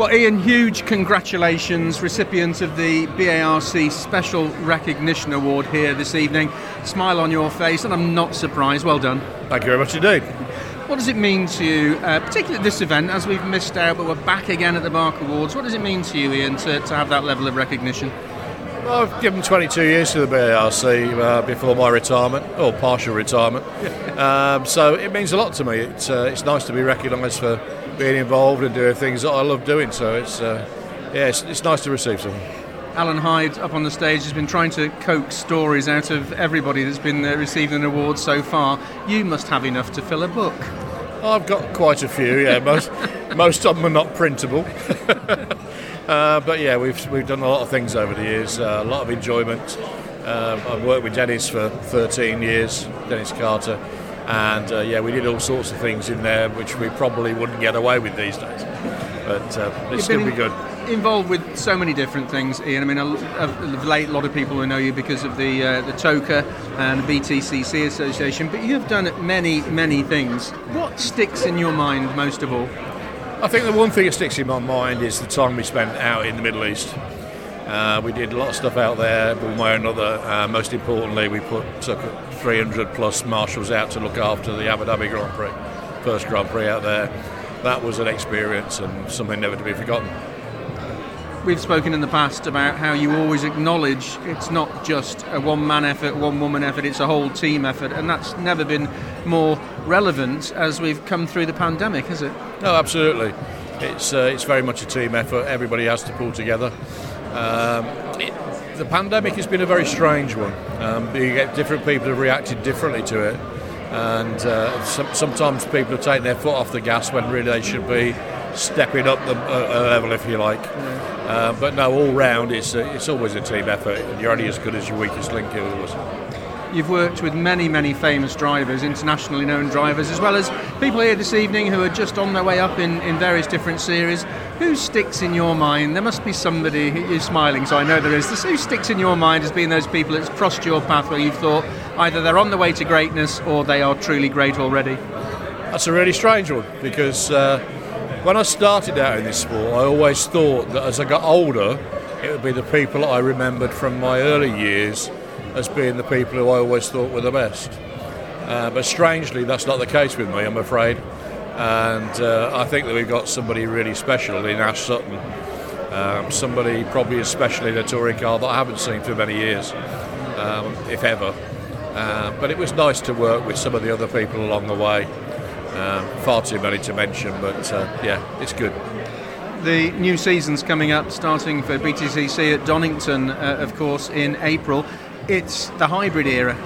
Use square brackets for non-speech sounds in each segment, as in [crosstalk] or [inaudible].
Well, Ian, huge congratulations, recipient of the BARC Special Recognition Award here this evening. Smile on your face, and I'm not surprised. Well done. Thank you very much indeed. What does it mean to you, uh, particularly at this event, as we've missed out, but we're back again at the BARC Awards? What does it mean to you, Ian, to, to have that level of recognition? Well, I've given 22 years to the BARC uh, before my retirement, or partial retirement. um, so it means a lot to me. It's, uh, it's nice to be recognised for being involved and doing things that I love doing. So it's, uh, yeah, it's, it's nice to receive something. Alan Hyde up on the stage has been trying to coax stories out of everybody that's been uh, received an award so far. You must have enough to fill a book. I've got quite a few. Yeah, most [laughs] most of them are not printable. [laughs] uh, but yeah, we've we've done a lot of things over the years. Uh, a lot of enjoyment. Um, I've worked with Dennis for 13 years, Dennis Carter, and uh, yeah, we did all sorts of things in there which we probably wouldn't get away with these days. But uh, it's going to be good involved with so many different things, Ian. I mean, of late, a lot of people who know you because of the uh, the TOCA and the BTCC Association, but you have done many, many things. What sticks in your mind most of all? I think the one thing that sticks in my mind is the time we spent out in the Middle East. Uh, we did a lot of stuff out there, one way or another. Uh, most importantly, we put took 300 plus marshals out to look after the Abu Dhabi Grand Prix, first Grand Prix out there. That was an experience and something never to be forgotten we've spoken in the past about how you always acknowledge it's not just a one man effort, one woman effort, it's a whole team effort, and that's never been more relevant as we've come through the pandemic, has it? No, absolutely. It's, uh, it's very much a team effort, everybody has to pull together. Um, it, the pandemic has been a very strange one. Um, you get different people have reacted differently to it, and uh, some, sometimes people have taken their foot off the gas when really they should be stepping up the uh, level, if you like. Uh, but no, all round, it's, a, it's always a team effort. You're only as good as your weakest link. Always. You've worked with many, many famous drivers, internationally known drivers, as well as people here this evening who are just on their way up in, in various different series. Who sticks in your mind? There must be somebody, you're smiling, so I know there is. Who sticks in your mind as being those people that's crossed your path where you've thought either they're on the way to greatness or they are truly great already? That's a really strange one because. Uh, when I started out in this sport, I always thought that as I got older, it would be the people I remembered from my early years as being the people who I always thought were the best. Uh, but strangely, that's not the case with me, I'm afraid. And uh, I think that we've got somebody really special in Ash Sutton. Um, somebody probably especially in a touring car that I haven't seen for many years, um, if ever. Uh, but it was nice to work with some of the other people along the way. Um, far too many to mention, but uh, yeah, it's good. The new season's coming up, starting for BTCC at Donington, uh, of course, in April. It's the hybrid era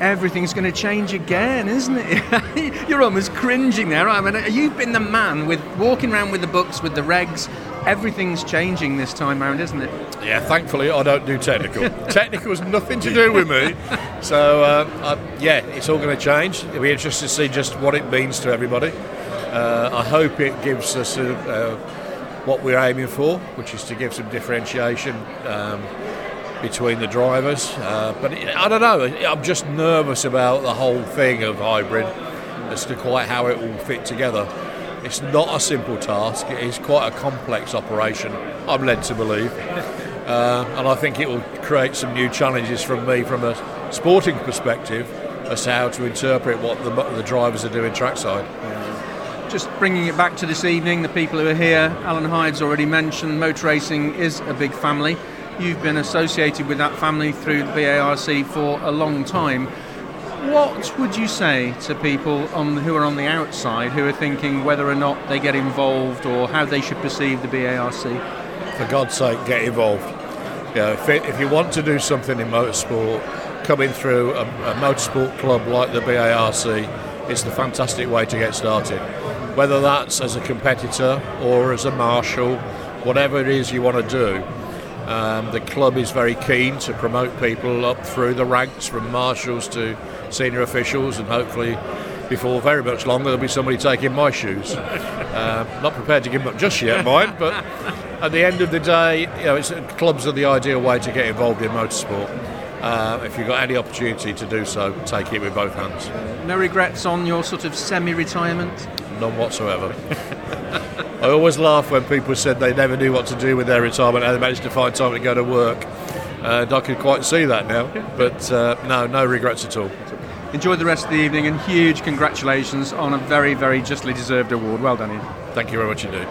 everything's going to change again, isn't it? [laughs] You're almost cringing there. I mean, you've been the man with walking around with the books, with the regs. Everything's changing this time around, isn't it? Yeah, thankfully I don't do technical. [laughs] technical has nothing to do with me. So, uh, I, yeah, it's all going to change. It'll be interesting to see just what it means to everybody. Uh, I hope it gives us uh, what we're aiming for, which is to give some differentiation. Um, between the drivers. Uh, but I don't know. I'm just nervous about the whole thing of hybrid as to quite how it will fit together. It's not a simple task. It is quite a complex operation. I'm led to believe, uh, and I think it will create some new challenges from me from a sporting perspective as to how to interpret what the, the drivers are doing trackside. Just bringing it back to this evening, the people who are here, Alan Hyde's already mentioned, motor racing is a big family. You've been associated with that family through the BARC for a long time. What would you say to people on, who are on the outside who are thinking whether or not they get involved or how they should perceive the BARC? For God's sake, get involved. You know, if, it, if you want to do something in motorsport, coming through a, a motorsport club like the BARC is the fantastic way to get started. Whether that's as a competitor or as a marshal, whatever it is you want to do, um, the club is very keen to promote people up through the ranks from marshals to senior officials, and hopefully, before very much longer, there'll be somebody taking my shoes. [laughs] Uh, not prepared to give them up just yet, mind, but at the end of the day, you know, clubs are the ideal way to get involved in motorsport. Uh, if you've got any opportunity to do so, take it with both hands. No regrets on your sort of semi retirement? None whatsoever. [laughs] I always laugh when people said they never knew what to do with their retirement and they managed to find time to go to work. And I can quite see that now. But uh, no, no regrets at all. Enjoy the rest of the evening and huge congratulations on a very, very justly deserved award. Well done, Ian. Thank you very much indeed.